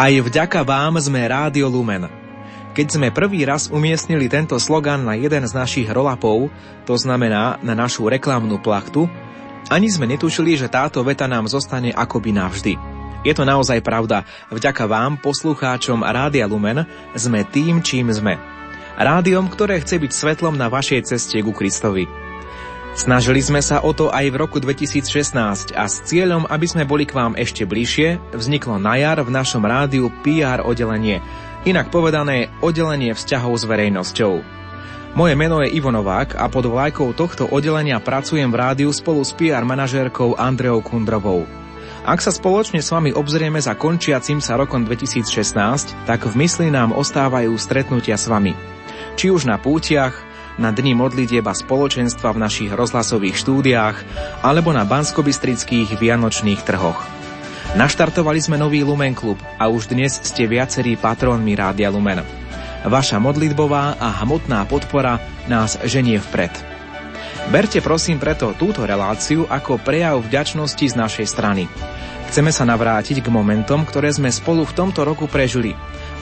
Aj vďaka vám sme Rádio Lumen. Keď sme prvý raz umiestnili tento slogan na jeden z našich rolapov, to znamená na našu reklamnú plachtu, ani sme netušili, že táto veta nám zostane akoby navždy. Je to naozaj pravda. Vďaka vám, poslucháčom Rádia Lumen, sme tým, čím sme. Rádiom, ktoré chce byť svetlom na vašej ceste ku Kristovi. Snažili sme sa o to aj v roku 2016 a s cieľom, aby sme boli k vám ešte bližšie, vzniklo na jar v našom rádiu PR oddelenie, inak povedané oddelenie vzťahov s verejnosťou. Moje meno je Ivo Novák a pod vlajkou tohto oddelenia pracujem v rádiu spolu s PR manažérkou Andreou Kundrovou. Ak sa spoločne s vami obzrieme za končiacim sa rokom 2016, tak v mysli nám ostávajú stretnutia s vami. Či už na pútiach, na dni modlitieb a spoločenstva v našich rozhlasových štúdiách alebo na banskobistrických vianočných trhoch. Naštartovali sme nový Lumen Klub a už dnes ste viacerí patrónmi Rádia Lumen. Vaša modlitbová a hmotná podpora nás ženie vpred. Berte prosím preto túto reláciu ako prejav vďačnosti z našej strany. Chceme sa navrátiť k momentom, ktoré sme spolu v tomto roku prežili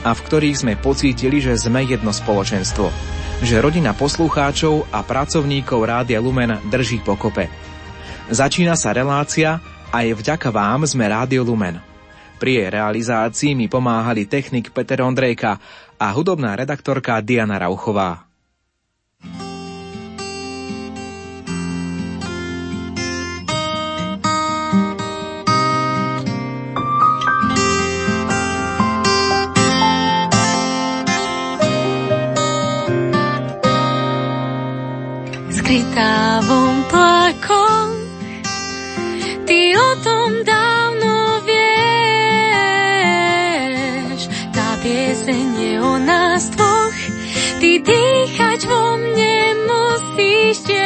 a v ktorých sme pocítili, že sme jedno spoločenstvo že rodina poslucháčov a pracovníkov Rádia Lumen drží pokope. Začína sa relácia a je vďaka vám sme Rádio Lumen. Pri jej realizácii mi pomáhali technik Peter Ondrejka a hudobná redaktorka Diana Rauchová. Skrytá von tlakom. Ty o tom dávno vieš, tá pieseň je o nás dvoch, ty dýchať vo mne musíš tiež.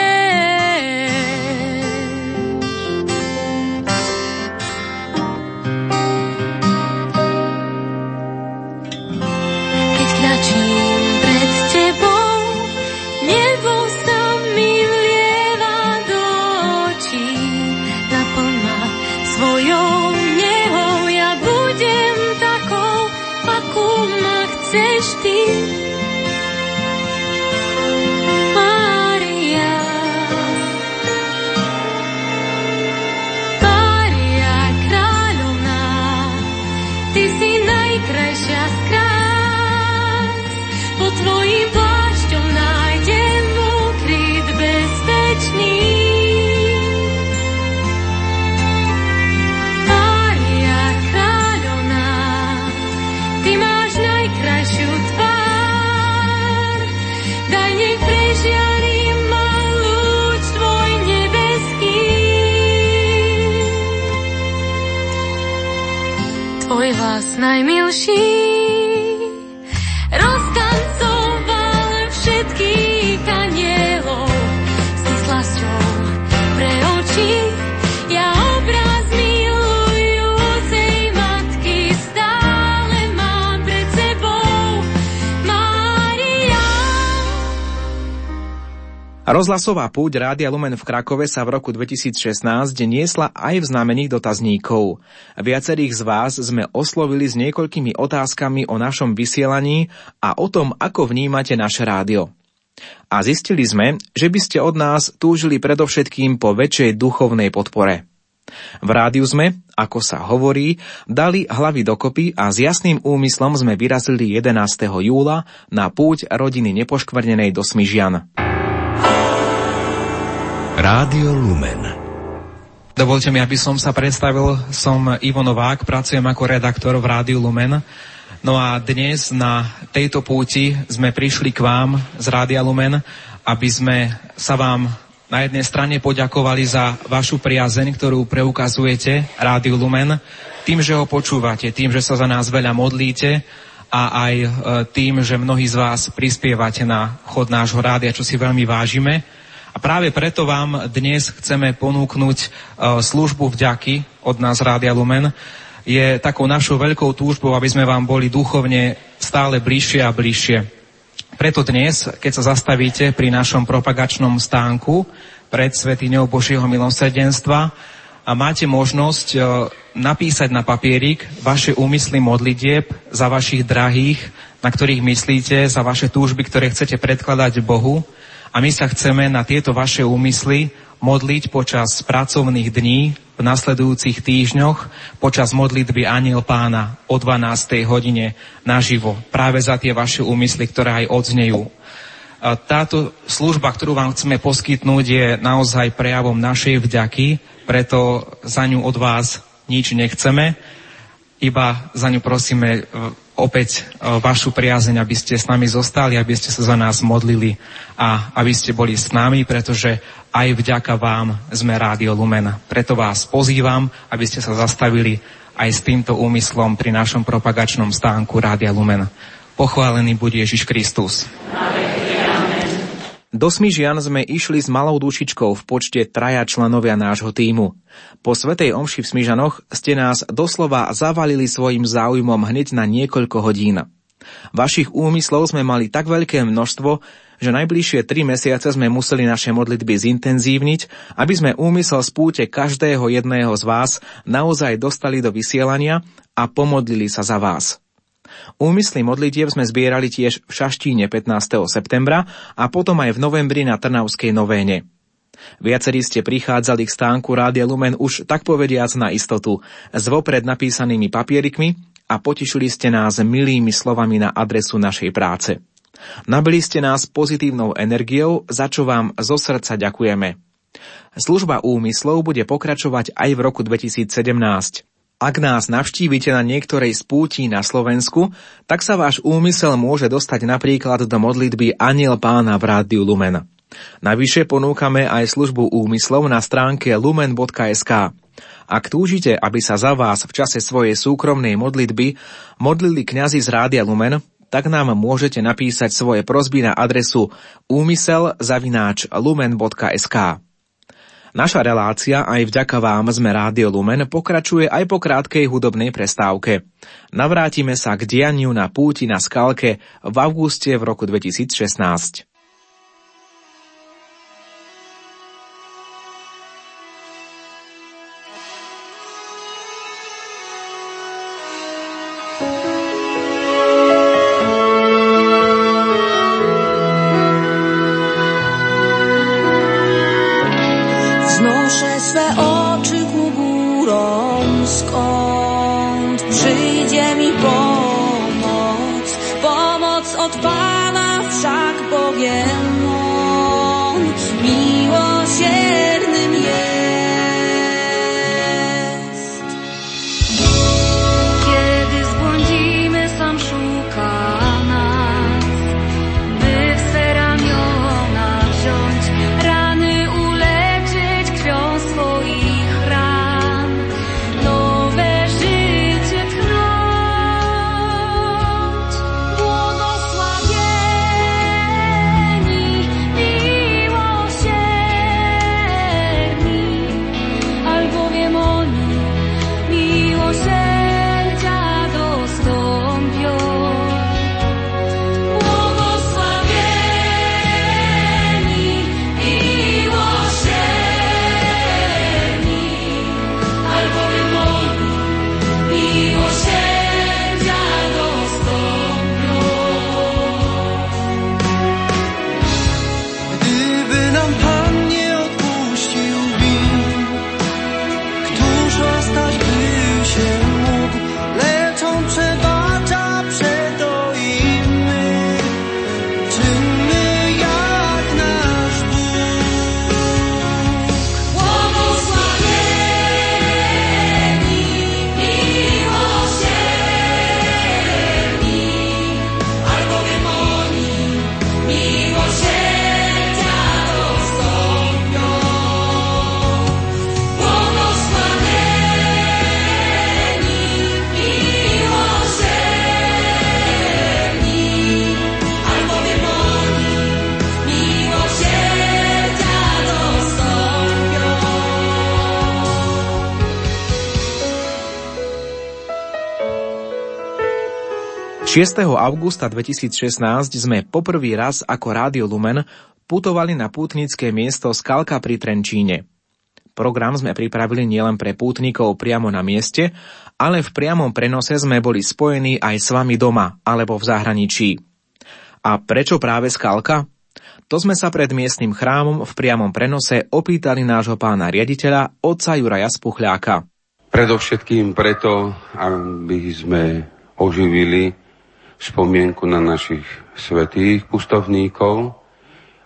Rozhlasová púť Rádia Lumen v Krakove sa v roku 2016 niesla aj v znamení dotazníkov. Viacerých z vás sme oslovili s niekoľkými otázkami o našom vysielaní a o tom, ako vnímate naše rádio. A zistili sme, že by ste od nás túžili predovšetkým po väčšej duchovnej podpore. V rádiu sme, ako sa hovorí, dali hlavy dokopy a s jasným úmyslom sme vyrazili 11. júla na púť rodiny nepoškvrnenej do Smižian. Rádio Lumen. Dovolte mi, aby som sa predstavil. Som Ivo Novák, pracujem ako redaktor v Rádiu Lumen. No a dnes na tejto púti sme prišli k vám z Rádia Lumen, aby sme sa vám na jednej strane poďakovali za vašu priazeň, ktorú preukazujete Rádiu Lumen, tým, že ho počúvate, tým, že sa za nás veľa modlíte a aj e, tým, že mnohí z vás prispievate na chod nášho rádia, čo si veľmi vážime. A práve preto vám dnes chceme ponúknuť e, službu vďaky od nás Rádia Lumen. Je takou našou veľkou túžbou, aby sme vám boli duchovne stále bližšie a bližšie. Preto dnes, keď sa zastavíte pri našom propagačnom stánku pred Svetiňou Božieho milosrdenstva, a máte možnosť e, napísať na papierik vaše úmysly modlitieb za vašich drahých, na ktorých myslíte, za vaše túžby, ktoré chcete predkladať Bohu. A my sa chceme na tieto vaše úmysly modliť počas pracovných dní v nasledujúcich týždňoch, počas modlitby Aniel Pána o 12. hodine naživo, práve za tie vaše úmysly, ktoré aj odznejú. Táto služba, ktorú vám chceme poskytnúť, je naozaj prejavom našej vďaky, preto za ňu od vás nič nechceme, iba za ňu prosíme opäť e, vašu priazeň, aby ste s nami zostali, aby ste sa za nás modlili a aby ste boli s nami, pretože aj vďaka vám sme Rádio Lumen. Preto vás pozývam, aby ste sa zastavili aj s týmto úmyslom pri našom propagačnom stánku Rádia Lumen. Pochválený bude Ježiš Kristus. Amen. Do Smižian sme išli s malou dušičkou v počte traja členovia nášho týmu. Po Svetej Omši v Smižanoch ste nás doslova zavalili svojim záujmom hneď na niekoľko hodín. Vašich úmyslov sme mali tak veľké množstvo, že najbližšie tri mesiace sme museli naše modlitby zintenzívniť, aby sme úmysel z púte každého jedného z vás naozaj dostali do vysielania a pomodlili sa za vás. Úmysly modlitiev sme zbierali tiež v Šaštíne 15. septembra a potom aj v novembri na Trnavskej novéne. Viacerí ste prichádzali k stánku Rádia Lumen už tak povediac na istotu, s vopred napísanými papierikmi a potišili ste nás milými slovami na adresu našej práce. Nabili ste nás pozitívnou energiou, za čo vám zo srdca ďakujeme. Služba úmyslov bude pokračovať aj v roku 2017. Ak nás navštívite na niektorej z pútí na Slovensku, tak sa váš úmysel môže dostať napríklad do modlitby Aniel pána v rádiu Lumen. Navyše ponúkame aj službu úmyslov na stránke lumen.sk. Ak túžite, aby sa za vás v čase svojej súkromnej modlitby modlili kňazi z Rádia Lumen, tak nám môžete napísať svoje prosby na adresu úmysel lumen.sk. Naša relácia aj vďaka vám sme Rádio Lumen pokračuje aj po krátkej hudobnej prestávke. Navrátime sa k dianiu na púti na skalke v auguste v roku 2016. své ...6. augusta 2016 sme poprvý raz ako Rádio Lumen putovali na pútnické miesto Skalka pri Trenčíne. Program sme pripravili nielen pre pútnikov priamo na mieste, ale v priamom prenose sme boli spojení aj s vami doma alebo v zahraničí. A prečo práve skalka? To sme sa pred miestnym chrámom v priamom prenose opýtali nášho pána riaditeľa, otca Juraja Spuchľáka. Predovšetkým preto, aby sme oživili spomienku na našich svetých pustovníkov,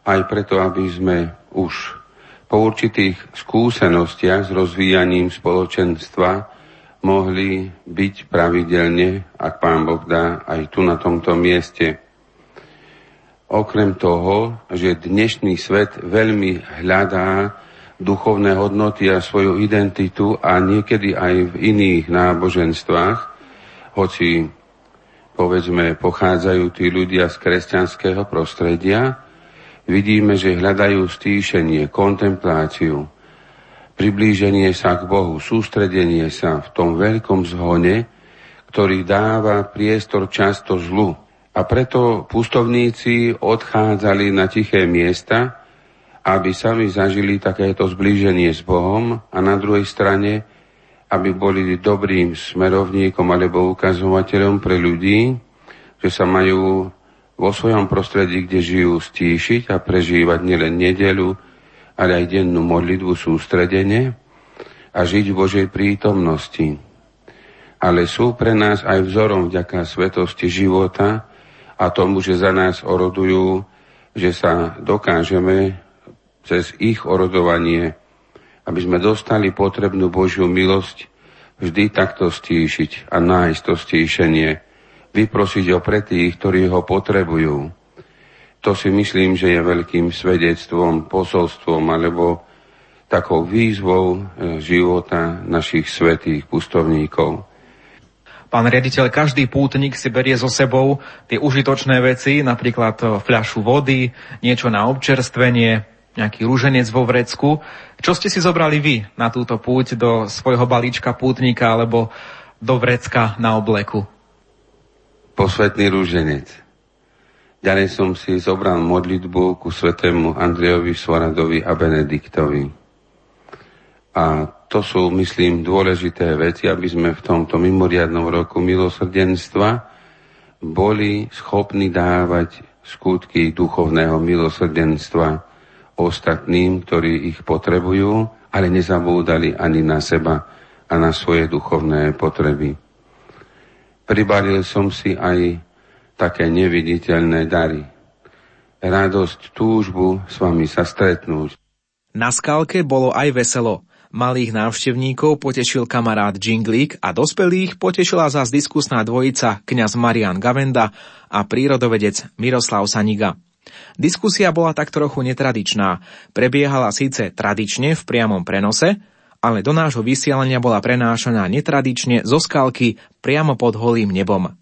aj preto, aby sme už po určitých skúsenostiach s rozvíjaním spoločenstva mohli byť pravidelne, ak Pán Boh dá, aj tu na tomto mieste. Okrem toho, že dnešný svet veľmi hľadá duchovné hodnoty a svoju identitu a niekedy aj v iných náboženstvách, hoci povedzme pochádzajú tí ľudia z kresťanského prostredia, vidíme, že hľadajú stíšenie, kontempláciu, priblíženie sa k Bohu, sústredenie sa v tom veľkom zhone, ktorý dáva priestor často zlu. A preto pustovníci odchádzali na tiché miesta, aby sami zažili takéto zblíženie s Bohom a na druhej strane, aby boli dobrým smerovníkom alebo ukazovateľom pre ľudí, že sa majú vo svojom prostredí, kde žijú, stíšiť a prežívať nielen nedelu, ale aj dennú modlitbu sústredenie a žiť v Božej prítomnosti. Ale sú pre nás aj vzorom vďaka svetosti života a tomu, že za nás orodujú, že sa dokážeme cez ich orodovanie, aby sme dostali potrebnú Božiu milosť, vždy takto stíšiť a nájsť to stíšenie vyprosiť ho pre tých, ktorí ho potrebujú. To si myslím, že je veľkým svedectvom, posolstvom alebo takou výzvou e, života našich svetých pustovníkov. Pán riaditeľ, každý pútnik si berie so sebou tie užitočné veci, napríklad fľašu vody, niečo na občerstvenie, nejaký rúženec vo vrecku. Čo ste si zobrali vy na túto púť do svojho balíčka pútnika alebo do vrecka na obleku? posvetný rúženec. Ďalej som si zobral modlitbu ku svetému Andrejovi Svaradovi a Benediktovi. A to sú, myslím, dôležité veci, aby sme v tomto mimoriadnom roku milosrdenstva boli schopní dávať skutky duchovného milosrdenstva ostatným, ktorí ich potrebujú, ale nezabúdali ani na seba a na svoje duchovné potreby. Pribalil som si aj také neviditeľné dary. Radosť, túžbu s vami sa stretnúť. Na skalke bolo aj veselo. Malých návštevníkov potešil kamarát Džinglík a dospelých potešila zás diskusná dvojica kňaz Marian Gavenda a prírodovedec Miroslav Saniga. Diskusia bola tak trochu netradičná. Prebiehala síce tradične v priamom prenose, ale do nášho vysielania bola prenášaná netradične zo skalky priamo pod holým nebom.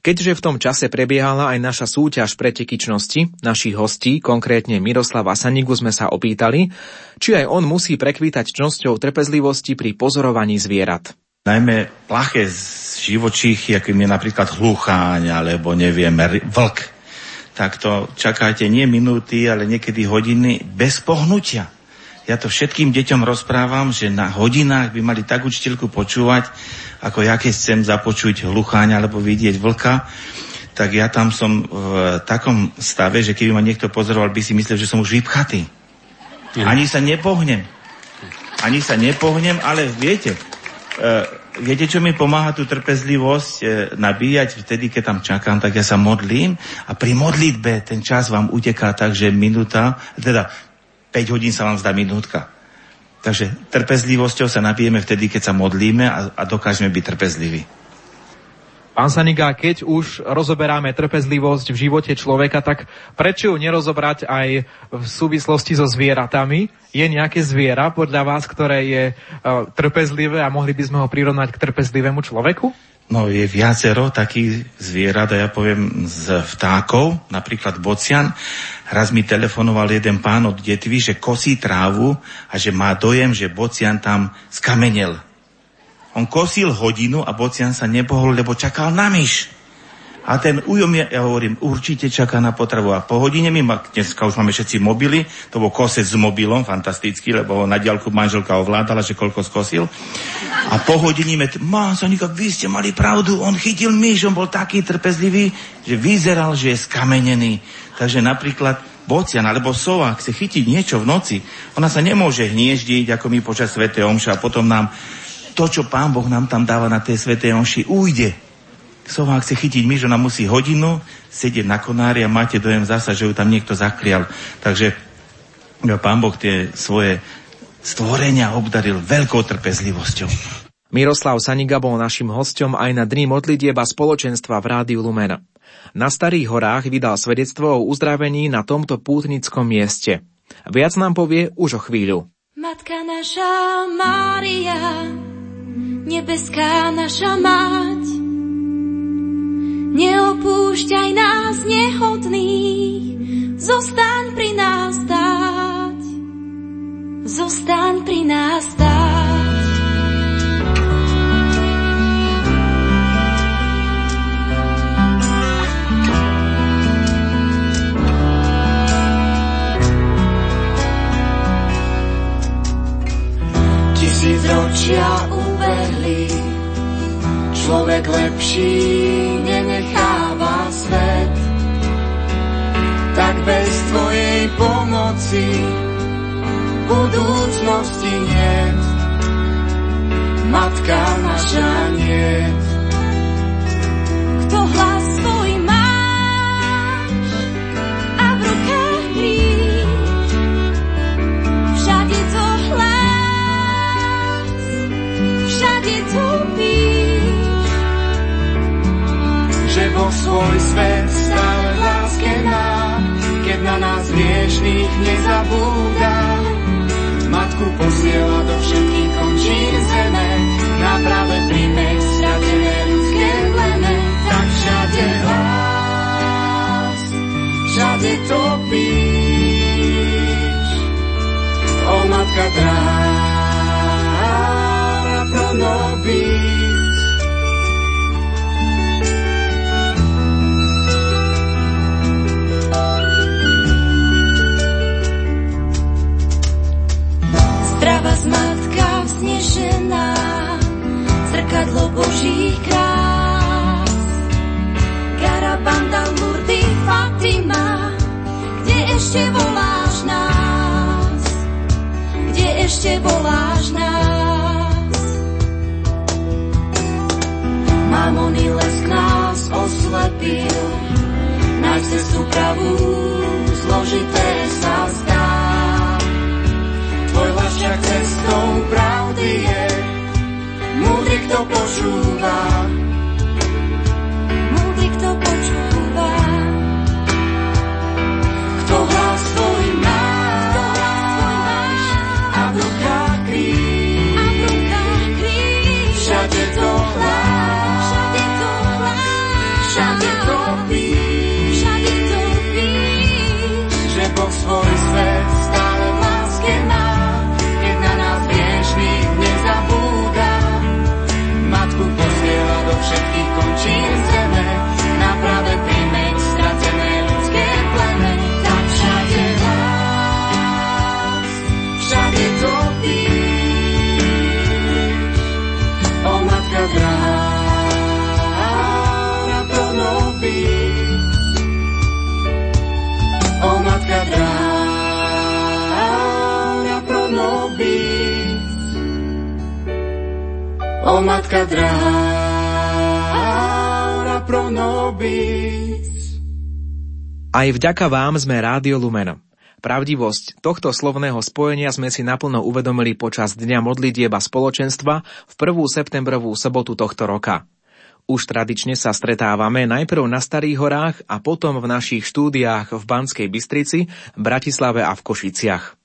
Keďže v tom čase prebiehala aj naša súťaž pretekyčnosti, našich hostí, konkrétne Miroslava Sanigu sme sa opýtali, či aj on musí prekvítať čnosťou trpezlivosti pri pozorovaní zvierat. Najmä plaché živočíchy, akým je napríklad hlucháň alebo neviem, vlk, tak to čakáte nie minúty, ale niekedy hodiny bez pohnutia ja to všetkým deťom rozprávam, že na hodinách by mali tak učiteľku počúvať, ako ja keď chcem započuť hlucháňa alebo vidieť vlka, tak ja tam som v takom stave, že keby ma niekto pozoroval, by si myslel, že som už vypchatý. Ani sa nepohnem. Ani sa nepohnem, ale viete, uh, viete, čo mi pomáha tú trpezlivosť uh, nabíjať vtedy, keď tam čakám, tak ja sa modlím a pri modlitbe ten čas vám uteká tak, že minúta, teda 5 hodín sa vám zdá minútka. Takže trpezlivosťou sa nabijeme vtedy, keď sa modlíme a, a dokážeme byť trpezliví. Pán Saniga, keď už rozoberáme trpezlivosť v živote človeka, tak prečo ju nerozobrať aj v súvislosti so zvieratami? Je nejaké zviera podľa vás, ktoré je uh, trpezlivé a mohli by sme ho prirovnať k trpezlivému človeku? No je viacero takých zvierat, a ja poviem z vtákov, napríklad bocian. Raz mi telefonoval jeden pán od detvy, že kosí trávu a že má dojem, že bocian tam skamenel. On kosil hodinu a bocian sa nepohol, lebo čakal na myš. A ten ujom, ja, ja hovorím, určite čaká na potravu. A po hodine my, dneska už máme všetci mobily, to bol kosec s mobilom, fantastický, lebo na diálku manželka ovládala, že koľko skosil. A po hodine, má Sonika, vy ste mali pravdu, on chytil myš, on bol taký trpezlivý, že vyzeral, že je skamenený. Takže napríklad bocian alebo sova chce chytiť niečo v noci, ona sa nemôže hnieždiť, ako my počas Sv. Omša a potom nám to, čo Pán Boh nám tam dáva na tej Sv. Omši, ujde. Sova chce chytiť myš, ona musí hodinu sedieť na konári a máte dojem zasa, že ju tam niekto zaklial. Takže Pán Boh tie svoje stvorenia obdaril veľkou trpezlivosťou. Miroslav Saniga bol našim hostom aj na Dni modlitieb a spoločenstva v Rádiu Lumena. Na Starých horách vydal svedectvo o uzdravení na tomto pútnickom mieste. Viac nám povie už o chvíľu. Matka naša Mária, nebeská naša mať, neopúšťaj nás nehodných, zostaň pri nás stáť, zostaň pri nás stáť. Človek lepší nenecháva svet. Tak bez tvojej pomoci budúcnosti nie. Matka naša nie. Svoj svet stále láske má, keď na nás hriešných nezabúda. Matku posiela do všetkých končín zeme, náprave príjme stratené ľudské plene, tak všade hlas, všade topíš. O matka dráha pro nobis, 你是那 O matka dráha pro nobis. Aj vďaka vám sme Rádio Lumen. Pravdivosť tohto slovného spojenia sme si naplno uvedomili počas Dňa modlitieb a spoločenstva v 1. septembrovú sobotu tohto roka. Už tradične sa stretávame najprv na Starých horách a potom v našich štúdiách v Banskej Bystrici, Bratislave a v Košiciach.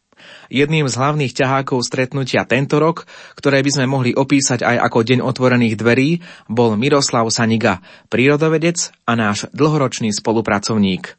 Jedným z hlavných ťahákov stretnutia tento rok, ktoré by sme mohli opísať aj ako Deň otvorených dverí, bol Miroslav Saniga, prírodovedec a náš dlhoročný spolupracovník.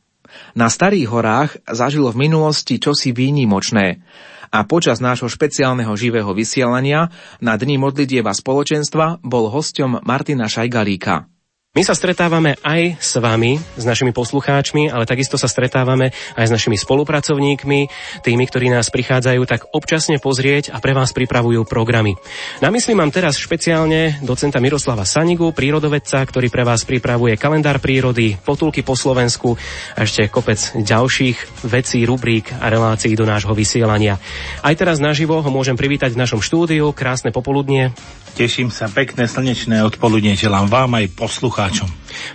Na Starých horách zažilo v minulosti čosi výnimočné a počas nášho špeciálneho živého vysielania na Dni modlitieva spoločenstva bol hosťom Martina Šajgalíka. My sa stretávame aj s vami, s našimi poslucháčmi, ale takisto sa stretávame aj s našimi spolupracovníkmi, tými, ktorí nás prichádzajú tak občasne pozrieť a pre vás pripravujú programy. Na mysli mám teraz špeciálne docenta Miroslava Sanigu, prírodovedca, ktorý pre vás pripravuje kalendár prírody, potulky po Slovensku a ešte kopec ďalších vecí, rubrík a relácií do nášho vysielania. Aj teraz naživo ho môžem privítať v našom štúdiu. Krásne popoludnie. Teším sa, pekné slnečné odpoludne želám vám aj poslucháčom.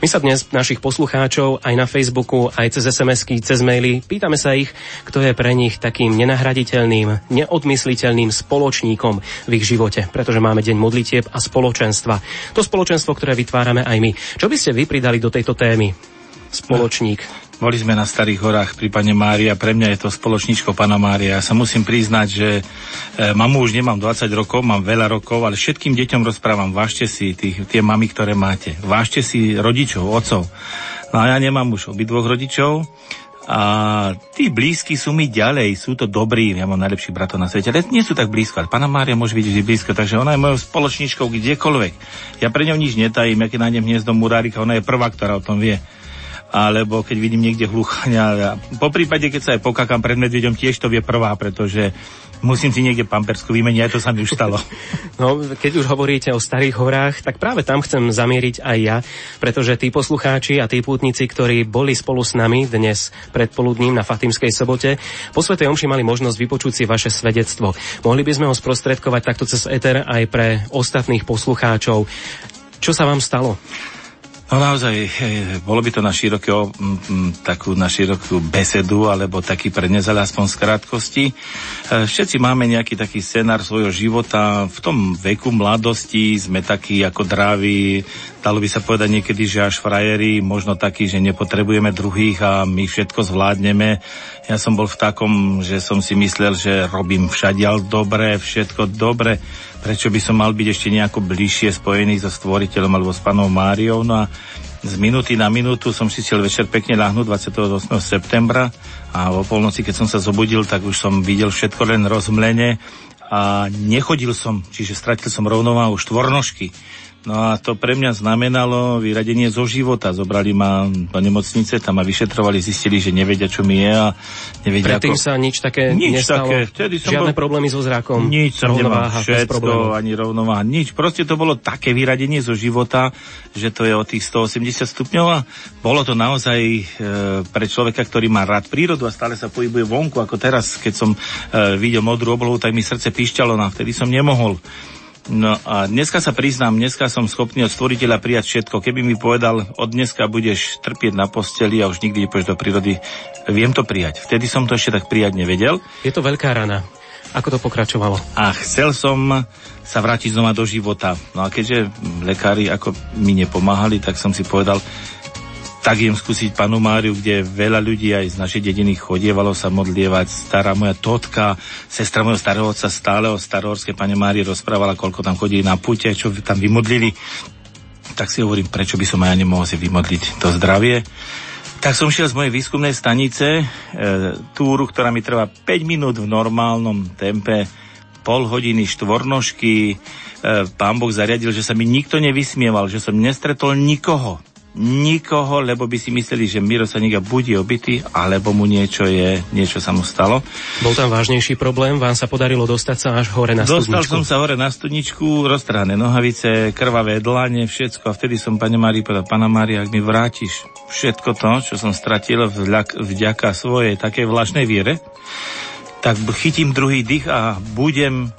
My sa dnes našich poslucháčov aj na Facebooku, aj cez SMS-ky, cez maily pýtame sa ich, kto je pre nich takým nenahraditeľným, neodmysliteľným spoločníkom v ich živote, pretože máme deň modlitieb a spoločenstva. To spoločenstvo, ktoré vytvárame aj my. Čo by ste vy pridali do tejto témy? Spoločník. Boli sme na Starých horách pri Pane Mária, pre mňa je to spoločníčko Pana Mária. Ja sa musím priznať, že e, mamu už nemám 20 rokov, mám veľa rokov, ale všetkým deťom rozprávam, vážte si tých, tie mamy, ktoré máte. Vážte si rodičov, otcov. No a ja nemám už obidvoch rodičov, a tí blízky sú mi ďalej, sú to dobrí, ja mám najlepších bratov na svete, ale nie sú tak blízko, ale Pana Mária môže byť vždy blízko, takže ona je mojou spoločníčkou kdekoľvek. Ja pre ňou nič netajím, ja keď nájdem hniezdo murárika, ona je prvá, ktorá o tom vie alebo keď vidím niekde hluchania. Po prípade, keď sa aj pokakám pred medveďom, tiež to vie prvá, pretože musím si niekde pampersku vymeniť, aj to sa mi už stalo. No, keď už hovoríte o starých horách, tak práve tam chcem zamieriť aj ja, pretože tí poslucháči a tí pútnici, ktorí boli spolu s nami dnes predpoludním na Fatimskej sobote, po Svetej Omši mali možnosť vypočuť si vaše svedectvo. Mohli by sme ho sprostredkovať takto cez Eter aj pre ostatných poslucháčov. Čo sa vám stalo? No naozaj, eh, bolo by to na širokú, takú na širokú besedu, alebo taký prednes, ale aspoň z krátkosti. Eh, všetci máme nejaký taký scenár svojho života. V tom veku mladosti sme takí ako drávi, dalo by sa povedať niekedy, že až frajeri, možno takí, že nepotrebujeme druhých a my všetko zvládneme. Ja som bol v takom, že som si myslel, že robím všadial dobre, všetko dobre prečo by som mal byť ešte nejako bližšie spojený so stvoriteľom alebo s panou Máriou. No a z minúty na minútu som si chcel večer pekne ľahnúť 28. septembra a o polnoci, keď som sa zobudil, tak už som videl všetko len rozmlene a nechodil som, čiže stratil som rovnováhu štvornožky. No a to pre mňa znamenalo vyradenie zo života. Zobrali ma do nemocnice, tam ma vyšetrovali, zistili, že nevedia, čo mi je a nevedia Predtým ako... sa nič také nič nestalo? Také. Vtedy som Žiadne bol... problémy so zrakom? Nič som nemal, všetko, ani rovnováha, nič. Proste to bolo také vyradenie zo života, že to je o tých 180 stupňov a bolo to naozaj e, pre človeka, ktorý má rád prírodu a stále sa pohybuje vonku, ako teraz, keď som e, videl modrú oblohu, tak mi srdce píšťalo, no a vtedy som nemohol. No a dneska sa priznám, dneska som schopný od stvoriteľa prijať všetko. Keby mi povedal, od dneska budeš trpieť na posteli a už nikdy nepôjdeš do prírody, viem to prijať. Vtedy som to ešte tak prijať nevedel. Je to veľká rana. Ako to pokračovalo? A chcel som sa vrátiť znova do života. No a keďže lekári ako mi nepomáhali, tak som si povedal, tak idem skúsiť panu Máriu, kde veľa ľudí aj z našej dediny chodievalo sa modlievať. Stará moja totka, sestra mojho starého otca stále o starohorskej pane Márii rozprávala, koľko tam chodí na pute, čo tam vymodlili. Tak si hovorím, prečo by som aj ja nemohol si vymodliť to zdravie. Tak som šiel z mojej výskumnej stanice, e, túru, ktorá mi trvá 5 minút v normálnom tempe, pol hodiny štvornožky, e, pán Boh zariadil, že sa mi nikto nevysmieval, že som nestretol nikoho nikoho, lebo by si mysleli, že Miro sa niekde budí obytý, alebo mu niečo je, niečo sa mu stalo. Bol tam vážnejší problém, vám sa podarilo dostať sa až hore na Dostal studničku. som sa hore na studničku, roztrhané nohavice, krvavé dlane, všetko a vtedy som pani Mári povedal, pana Mária, ak mi vrátiš všetko to, čo som stratil vďaka, vďaka svojej takej vlašnej viere, tak chytím druhý dých a budem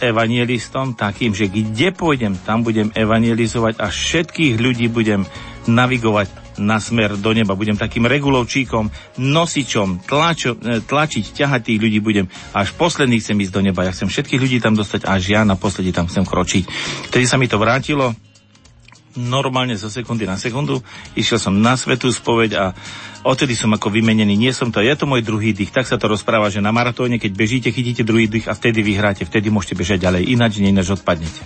evangelistom takým, že kde pôjdem, tam budem evangelizovať a všetkých ľudí budem navigovať na smer do neba. Budem takým regulovčíkom, nosičom, tlačo, e, tlačiť, ťahať tých ľudí budem. Až posledný chcem ísť do neba. Ja chcem všetkých ľudí tam dostať, až ja naposledy tam chcem kročiť. Vtedy sa mi to vrátilo, normálne zo sekundy na sekundu. Išiel som na svetú spoveď a odtedy som ako vymenený. Nie som to, je to môj druhý dých. Tak sa to rozpráva, že na maratóne, keď bežíte, chytíte druhý dých a vtedy vyhráte, vtedy môžete bežať ďalej. Ináč nie, ináč odpadnete.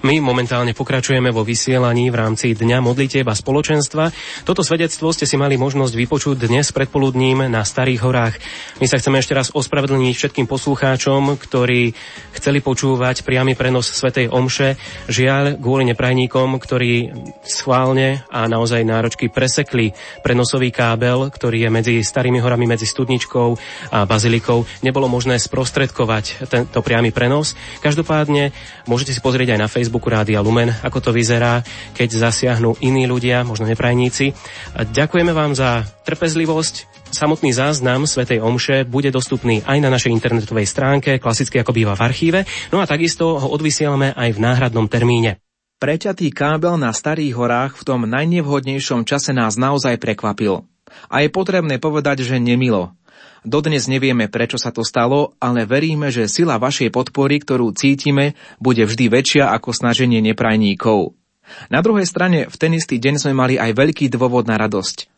My momentálne pokračujeme vo vysielaní v rámci Dňa modlitieb spoločenstva. Toto svedectvo ste si mali možnosť vypočuť dnes predpoludním na Starých horách. My sa chceme ešte raz ospravedlniť všetkým poslucháčom, ktorí chceli počúvať priamy prenos Svetej Omše. Žiaľ, kvôli neprajníkom, ktorí schválne a naozaj náročky presekli prenosový kábel, ktorý je medzi Starými horami, medzi Studničkou a Bazilikou, nebolo možné sprostredkovať tento priamy prenos. Každopádne môžete si pozrieť aj na Facebook Facebooku Rádia Lumen, ako to vyzerá, keď zasiahnu iní ľudia, možno neprajníci. Ďakujeme vám za trpezlivosť. Samotný záznam Svetej Omše bude dostupný aj na našej internetovej stránke, klasicky ako býva v archíve, no a takisto ho odvysielame aj v náhradnom termíne. Preťatý kábel na Starých horách v tom najnevhodnejšom čase nás naozaj prekvapil. A je potrebné povedať, že nemilo. Dodnes nevieme, prečo sa to stalo, ale veríme, že sila vašej podpory, ktorú cítime, bude vždy väčšia ako snaženie neprajníkov. Na druhej strane, v ten istý deň sme mali aj veľký dôvod na radosť.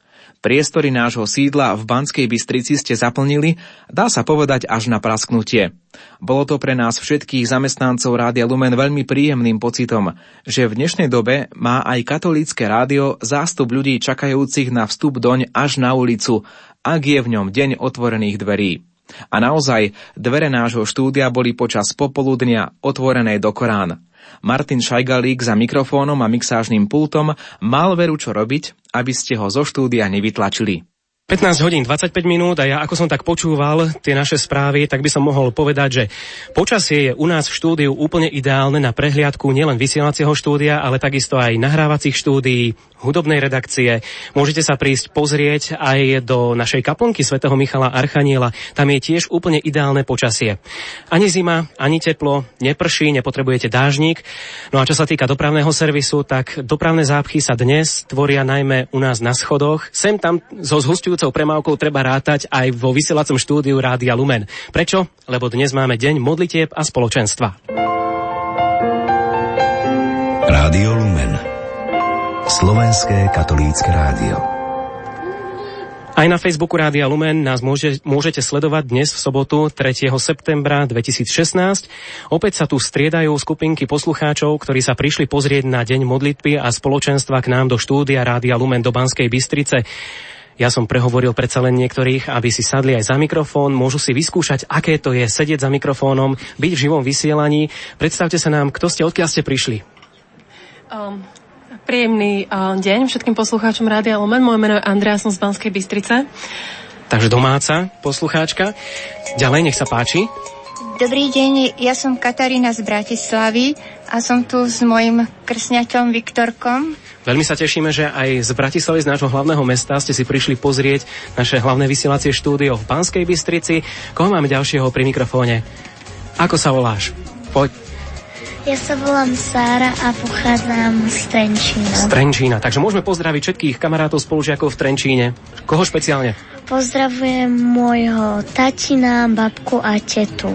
Priestory nášho sídla v Banskej Bystrici ste zaplnili, dá sa povedať až na prasknutie. Bolo to pre nás všetkých zamestnancov Rádia Lumen veľmi príjemným pocitom, že v dnešnej dobe má aj katolícke rádio zástup ľudí čakajúcich na vstup doň až na ulicu, ak je v ňom deň otvorených dverí. A naozaj, dvere nášho štúdia boli počas popoludnia otvorené do Korán. Martin Šajgalík za mikrofónom a mixážnym pultom mal veru čo robiť, aby ste ho zo štúdia nevytlačili. 15 hodín 25 minút a ja ako som tak počúval tie naše správy, tak by som mohol povedať, že počasie je u nás v štúdiu úplne ideálne na prehliadku nielen vysielacieho štúdia, ale takisto aj nahrávacích štúdií, hudobnej redakcie. Môžete sa prísť pozrieť aj do našej kaplnky svätého Michala Archaniela. Tam je tiež úplne ideálne počasie. Ani zima, ani teplo, neprší, nepotrebujete dážnik. No a čo sa týka dopravného servisu, tak dopravné zápchy sa dnes tvoria najmä u nás na schodoch. Sem tam so zhustujúcou premávkou treba rátať aj vo vysielacom štúdiu Rádia Lumen. Prečo? Lebo dnes máme deň modlitieb a spoločenstva. Rádio Lumen Slovenské katolícke rádio. Aj na Facebooku Rádia Lumen nás môže, môžete sledovať dnes v sobotu 3. septembra 2016. Opäť sa tu striedajú skupinky poslucháčov, ktorí sa prišli pozrieť na Deň modlitby a spoločenstva k nám do štúdia Rádia Lumen do Banskej Bystrice. Ja som prehovoril predsa len niektorých, aby si sadli aj za mikrofón, môžu si vyskúšať, aké to je sedieť za mikrofónom, byť v živom vysielaní. Predstavte sa nám, kto ste, odkiaľ ste prišli. Um, Príjemný uh, deň všetkým poslucháčom Rádia Lumen. Moje meno je Andrea, som z Banskej Bystrice. Takže domáca poslucháčka. Ďalej, nech sa páči. Dobrý deň, ja som Katarína z Bratislavy a som tu s mojim krsňaťom Viktorkom. Veľmi sa tešíme, že aj z Bratislavy, z nášho hlavného mesta, ste si prišli pozrieť naše hlavné vysielacie štúdio v Banskej Bystrici. Koho máme ďalšieho pri mikrofóne? Ako sa voláš? Poď. Ja sa volám Sára a pochádzam z Trenčína. Z Trenčína. Takže môžeme pozdraviť všetkých kamarátov, spolužiakov v Trenčíne. Koho špeciálne? Pozdravujem môjho tatina, babku a tetu.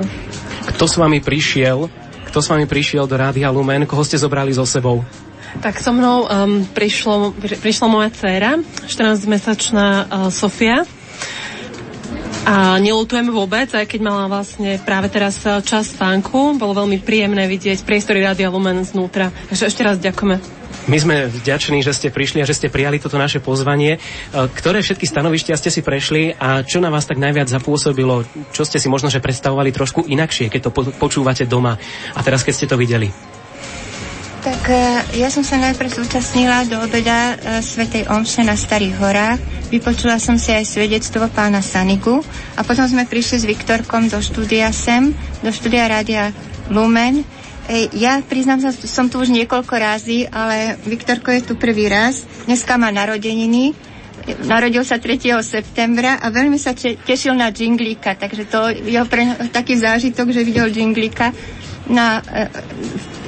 Kto s vami prišiel? Kto s vami prišiel do Rádia Lumen? Koho ste zobrali so sebou? Tak so mnou um, prišlo, pri, prišla moja dcéra, 14-mesačná uh, Sofia. A nelutujem vôbec, aj keď mala vlastne práve teraz uh, čas spánku. Bolo veľmi príjemné vidieť priestory Rádia Lumen znútra. Takže ešte raz ďakujeme. My sme vďační, že ste prišli a že ste prijali toto naše pozvanie. E, Ktoré všetky stanovištia ste si prešli a čo na vás tak najviac zapôsobilo? Čo ste si možno že predstavovali trošku inakšie, keď to po- počúvate doma a teraz keď ste to videli? Tak e, ja som sa najprv zúčastnila do obeda e, Svetej Omše na Starých horách. Vypočula som si aj svedectvo pána Sanigu a potom sme prišli s Viktorkom do štúdia SEM, do štúdia Rádia Lumen. E, Ja priznám sa, som tu už niekoľko razy, ale Viktorko je tu prvý raz. Dneska má narodeniny. Narodil sa 3. septembra a veľmi sa tešil na džinglíka, takže to je pre taký zážitok, že videl džinglíka. Na, e,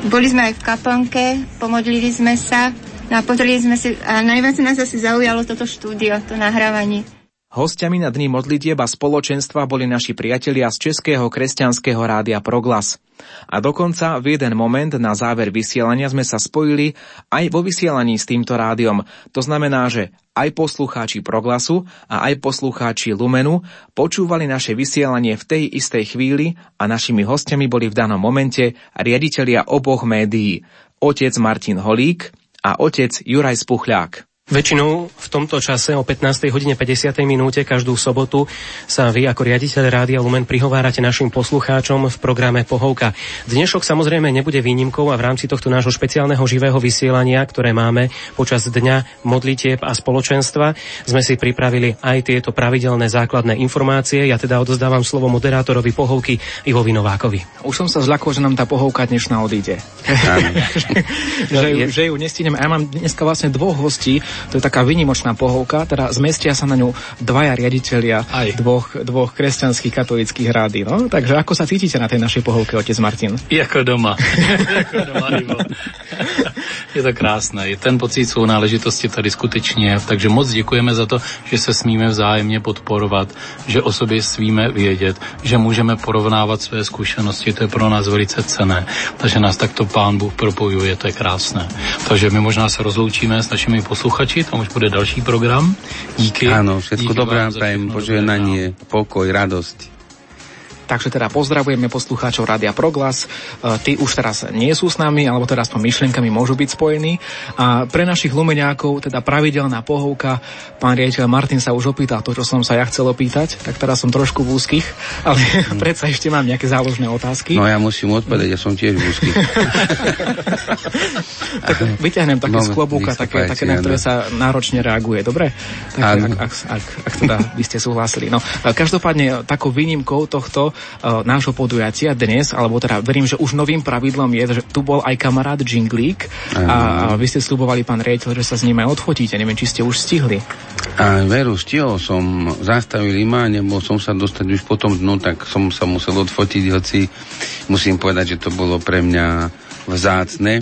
boli sme aj v kaplnke, pomodlili sme sa no a pozreli sme si, a najviac nás asi zaujalo toto štúdio, to nahrávanie. Hostiami na Dní modlitieb spoločenstva boli naši priatelia z Českého kresťanského rádia Proglas. A dokonca v jeden moment na záver vysielania sme sa spojili aj vo vysielaní s týmto rádiom. To znamená, že aj poslucháči Proglasu a aj poslucháči Lumenu počúvali naše vysielanie v tej istej chvíli a našimi hostiami boli v danom momente riaditelia oboch médií. otec Martin Holík a otec Juraj Spuchľák. Väčšinou v tomto čase o 15. hodine 50. minúte každú sobotu sa vy ako riaditeľ Rádia Lumen prihovárate našim poslucháčom v programe Pohovka. Dnešok samozrejme nebude výnimkou a v rámci tohto nášho špeciálneho živého vysielania, ktoré máme počas dňa modlitieb a spoločenstva, sme si pripravili aj tieto pravidelné základné informácie. Ja teda odozdávam slovo moderátorovi Pohovky Ivovi Novákovi. Už som sa zľakol, že nám tá pohovka dnešná odíde. že, ju, že ju nestihnem. A ja mám dneska vlastne dvoch hostí, to je taká vynimočná pohovka, teda zmestia sa na ňu dvaja riaditeľia dvoch, dvoch kresťanských katolických rády. No? Takže ako sa cítite na tej našej pohovke, otec Martin? Jako doma. jako doma. Je to krásné. Je ten pocit sounáležitosti tady skutečně. Takže moc děkujeme za to, že se smíme vzájemně podporovat, že o sobě smíme vědět, že můžeme porovnávat své zkušenosti. To je pro nás velice cené. Takže nás takto pán Bůh propojuje, to je krásné. Takže my možná se rozloučíme s našimi posluchači, tam už bude další program. Díky. Všetko Díky dobré vám prajem, všechno požehnanie, pokoj, radosť. Takže teda pozdravujeme poslucháčov Rádia Proglas. E, Tí už teraz nie sú s nami, alebo teraz po myšlienkami môžu byť spojení. A pre našich lumeňákov teda pravidelná pohovka. Pán riaditeľ Martin sa už opýtal to, čo som sa ja chcel opýtať, tak teraz som trošku v úzkých, ale predsa ešte mám nejaké záložné otázky. No ja musím odpovedať, ja som tiež v úzky. tak vyťahnem také No, z klobúka, také, také, na ktoré sa náročne reaguje, dobre? Tak, ak, ak, ak, ak teda by ste súhlasili. No, e, každopádne takou výnimkou tohto nášho podujatia dnes, alebo teda verím, že už novým pravidlom je, že tu bol aj kamarát Jinglík a, a vy ste slubovali, pán riaditeľ, že sa s ním aj odfotíte. Neviem, či ste už stihli. A veru, stihol som, zastavili ma, nebol som sa dostať už po tom dnu, tak som sa musel odfotiť, hoci musím povedať, že to bolo pre mňa vzácne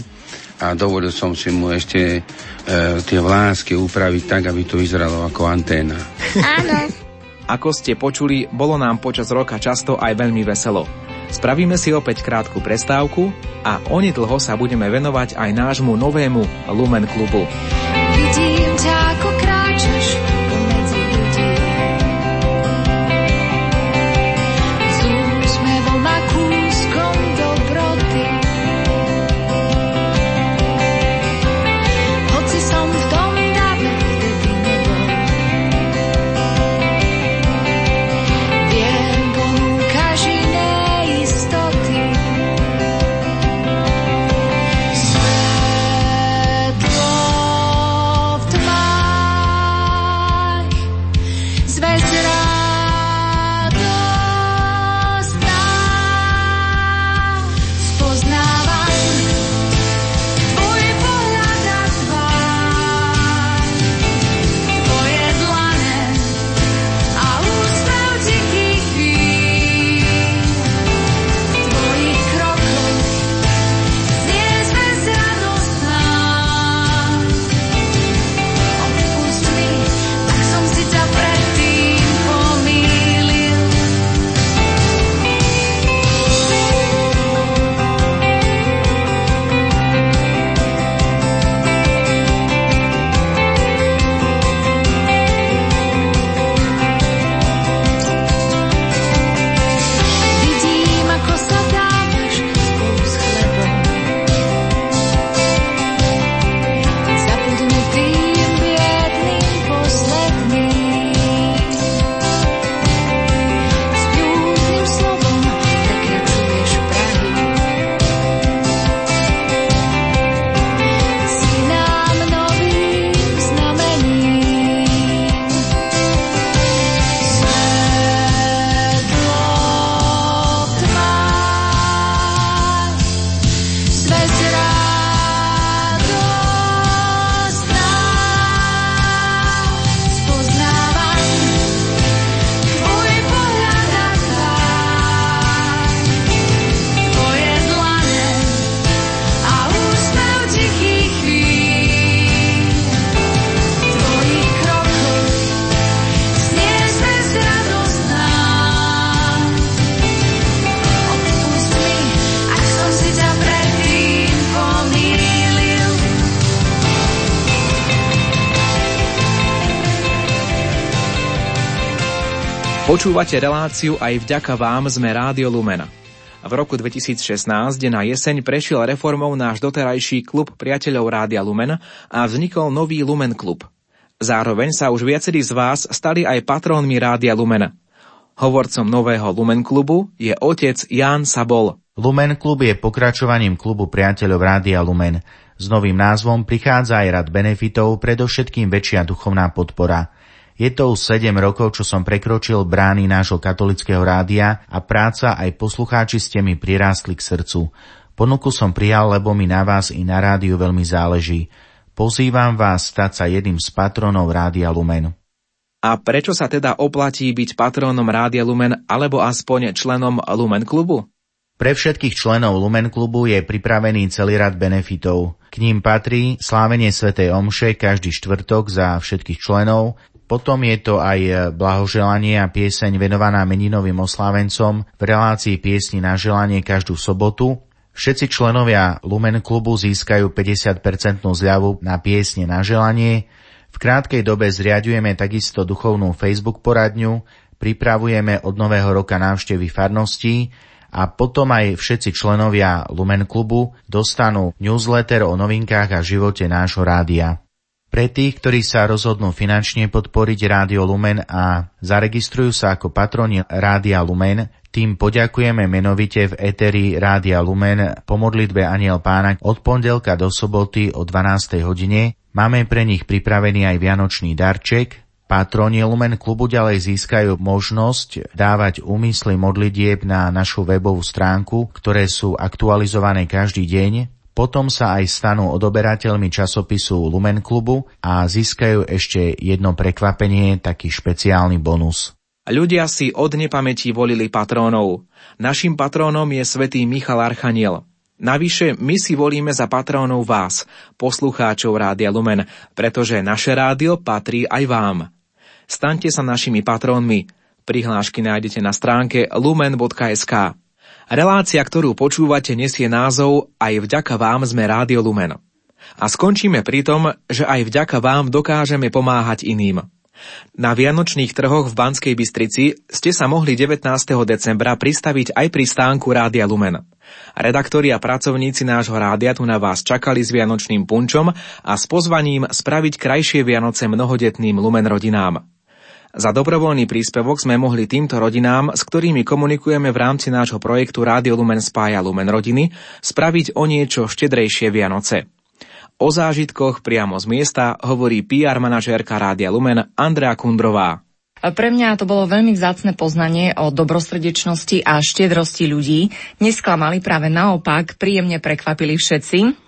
a dovolil som si mu ešte e, tie vlásky upraviť tak, aby to vyzeralo ako anténa. Áno. Ako ste počuli, bolo nám počas roka často aj veľmi veselo. Spravíme si opäť krátku prestávku a onedlho sa budeme venovať aj nášmu novému Lumen klubu. Počúvate reláciu aj vďaka vám sme Rádio Lumena. V roku 2016 na jeseň prešiel reformou náš doterajší klub priateľov Rádia Lumen a vznikol nový Lumen klub. Zároveň sa už viacerí z vás stali aj patrónmi Rádia Lumen. Hovorcom nového Lumen klubu je otec Ján Sabol. Lumen klub je pokračovaním klubu priateľov Rádia Lumen. S novým názvom prichádza aj rad benefitov, predovšetkým väčšia duchovná podpora. Je to už 7 rokov, čo som prekročil brány nášho katolického rádia a práca aj poslucháči ste mi prirástli k srdcu. Ponuku som prijal, lebo mi na vás i na rádiu veľmi záleží. Pozývam vás stať sa jedným z patronov Rádia Lumen. A prečo sa teda oplatí byť patrónom Rádia Lumen alebo aspoň členom Lumen klubu? Pre všetkých členov Lumen klubu je pripravený celý rad benefitov. K ním patrí slávenie svätej Omše každý štvrtok za všetkých členov, potom je to aj blahoželanie a pieseň venovaná meninovým oslávencom v relácii piesni na želanie každú sobotu. Všetci členovia Lumen klubu získajú 50% zľavu na piesne na želanie. V krátkej dobe zriadujeme takisto duchovnú Facebook poradňu, pripravujeme od nového roka návštevy farností a potom aj všetci členovia Lumen klubu dostanú newsletter o novinkách a živote nášho rádia. Pre tých, ktorí sa rozhodnú finančne podporiť Rádio Lumen a zaregistrujú sa ako patroni Rádia Lumen, tým poďakujeme menovite v eteri Rádia Lumen po modlitbe Aniel Pána od pondelka do soboty o 12. hodine. Máme pre nich pripravený aj vianočný darček. Patroni Lumen klubu ďalej získajú možnosť dávať úmysly modlitieb na našu webovú stránku, ktoré sú aktualizované každý deň potom sa aj stanú odoberateľmi časopisu Lumen Klubu a získajú ešte jedno prekvapenie, taký špeciálny bonus. Ľudia si od nepamäti volili patrónov. Našim patrónom je svätý Michal Archaniel. Navyše my si volíme za patrónov vás, poslucháčov Rádia Lumen, pretože naše rádio patrí aj vám. Staňte sa našimi patrónmi. Prihlášky nájdete na stránke lumen.sk. Relácia, ktorú počúvate, nesie názov Aj vďaka vám sme Rádio Lumen. A skončíme pri tom, že aj vďaka vám dokážeme pomáhať iným. Na Vianočných trhoch v Banskej Bystrici ste sa mohli 19. decembra pristaviť aj pri stánku Rádia Lumen. Redaktori a pracovníci nášho rádia tu na vás čakali s Vianočným punčom a s pozvaním spraviť krajšie Vianoce mnohodetným Lumen rodinám. Za dobrovoľný príspevok sme mohli týmto rodinám, s ktorými komunikujeme v rámci nášho projektu Rádio Lumen spája Lumen rodiny, spraviť o niečo štedrejšie Vianoce. O zážitkoch priamo z miesta hovorí PR manažérka Rádia Lumen Andrea Kundrová. Pre mňa to bolo veľmi vzácne poznanie o dobrostredečnosti a štiedrosti ľudí. Nesklamali práve naopak, príjemne prekvapili všetci.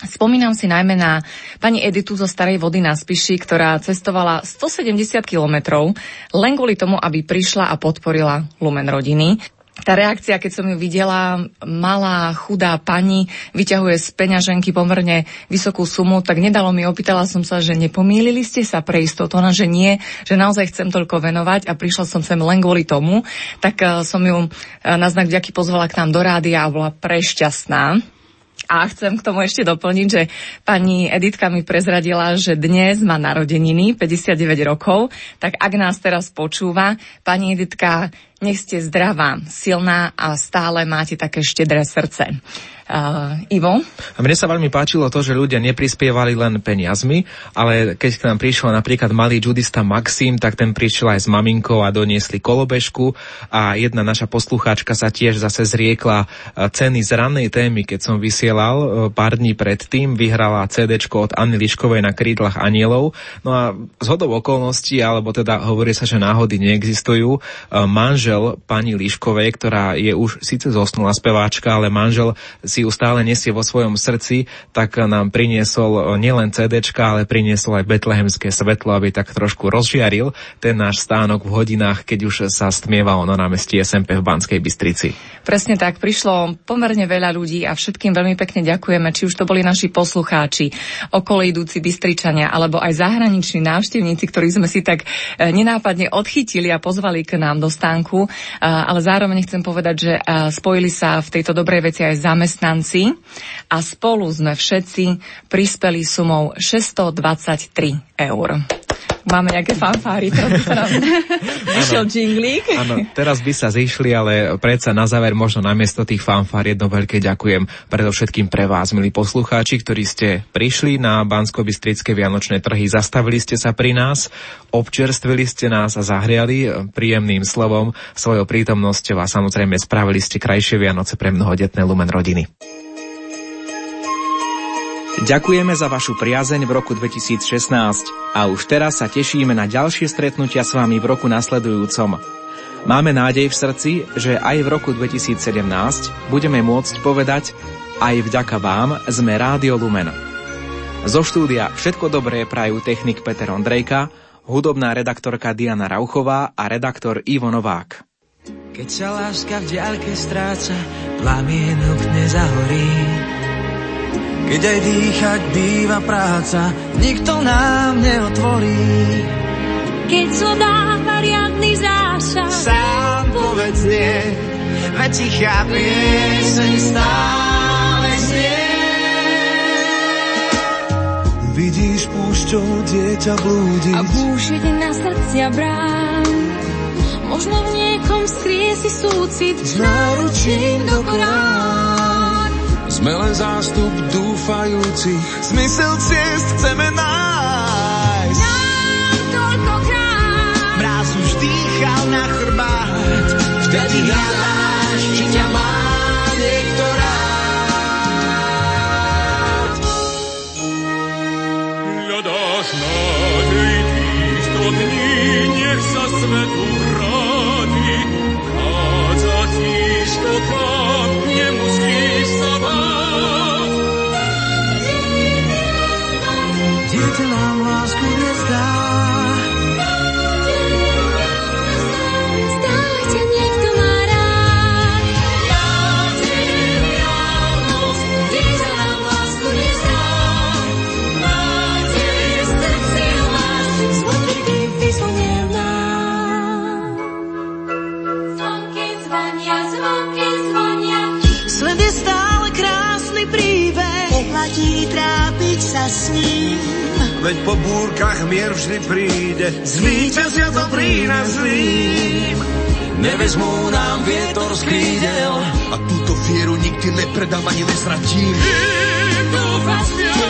Spomínam si najmä na pani Editu zo Starej vody na Spiši, ktorá cestovala 170 kilometrov len kvôli tomu, aby prišla a podporila Lumen rodiny. Tá reakcia, keď som ju videla, malá, chudá pani vyťahuje z peňaženky pomerne vysokú sumu, tak nedalo mi, opýtala som sa, že nepomýlili ste sa pre istotu, ona, že nie, že naozaj chcem toľko venovať a prišla som sem len kvôli tomu, tak eh, som ju eh, na znak vďaky pozvala k nám do rádia a bola prešťastná a chcem k tomu ešte doplniť, že pani Editka mi prezradila, že dnes má narodeniny, 59 rokov, tak ak nás teraz počúva, pani Editka, nech ste zdravá, silná a stále máte také štedré srdce. Uh, Ivo? A mne sa veľmi páčilo to, že ľudia neprispievali len peniazmi, ale keď k nám prišiel napríklad malý judista Maxim, tak ten prišiel aj s maminkou a doniesli kolobežku a jedna naša poslucháčka sa tiež zase zriekla ceny z rannej témy, keď som vysielal e, pár dní predtým, vyhrala CD od Anny Liškovej na krídlach anielov. No a z okolností, alebo teda hovorí sa, že náhody neexistujú, e, manžel pani Liškovej, ktorá je už síce zosnulá speváčka, ale manžel si ju stále nesie vo svojom srdci, tak nám priniesol nielen CD, ale priniesol aj betlehemské svetlo, aby tak trošku rozžiaril ten náš stánok v hodinách, keď už sa stmievalo na námestí SMP v Banskej Bystrici. Presne tak, prišlo pomerne veľa ľudí a všetkým veľmi pekne ďakujeme, či už to boli naši poslucháči, okolo idúci Bystričania, alebo aj zahraniční návštevníci, ktorí sme si tak e, nenápadne odchytili a pozvali k nám do stánku, e, ale zároveň chcem povedať, že e, spojili sa v tejto dobrej veci aj zamestnanci a spolu sme všetci prispeli sumou 623 eur. Máme nejaké fanfáry, teraz by sa nám vyšiel džinglík. Áno, teraz by sa zišli, ale predsa na záver možno namiesto tých fanfár jedno veľké ďakujem predovšetkým pre vás, milí poslucháči, ktorí ste prišli na bansko Vianočné trhy, zastavili ste sa pri nás, občerstvili ste nás a zahriali príjemným slovom, svojou prítomnosťou a samozrejme spravili ste krajšie Vianoce pre mnohodetné Lumen rodiny. Ďakujeme za vašu priazeň v roku 2016 a už teraz sa tešíme na ďalšie stretnutia s vami v roku nasledujúcom. Máme nádej v srdci, že aj v roku 2017 budeme môcť povedať aj vďaka vám sme Rádio Lumen. Zo štúdia všetko dobré prajú technik Peter Ondrejka, hudobná redaktorka Diana Rauchová a redaktor Ivo Novák. Keď sa láska v diaľke stráca, plamienok nezahorí. Keď aj dýchať býva práca, nikto nám neotvorí. Keď zlo dáva riadny zásah, Sám povedz nie, veď tichá pieseň stále znie. Vidíš púšťou dieťa blúdiť a búšiť na srdcia brán. Možno v niekom skrie si súcit s náručím do Korán. Sme len zástup dúfajúcich, Zmysel ciest chceme nájsť. Nám toľkokrát Mráz už dýchal na chrbát, vtedy hľadáš, či ťa má niekto rád. hľadáš nádej týchto dní, nech sa svetu vráti. Chádza tížko kam, mier vždy príde, zvíťazia dobrý nad zlým. Nevezmú nám vietor z krídel, A túto vieru nikdy nepredám ani nezratím. Dúfa smier.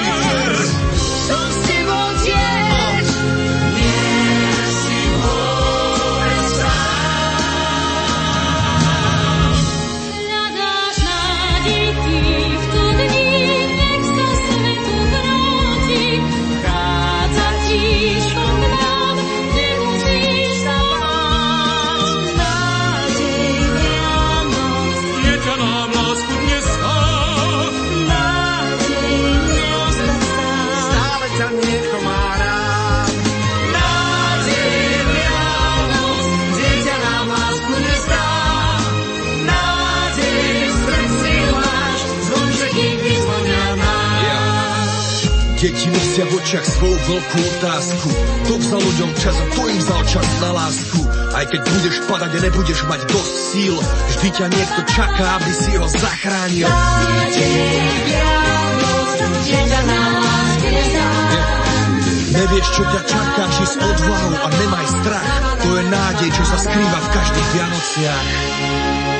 Nosia v očiach svoju veľkú otázku. To vzal ľuďom čas a to im vzal čas na lásku. Aj keď budeš padať a nebudeš mať dosť síl, vždy ťa niekto čaká, aby si ho zachránil. Nevieš, čo ťa čaká, či s odvahou a nemaj strach. To je nádej, čo sa skrýva v každých Vianociach.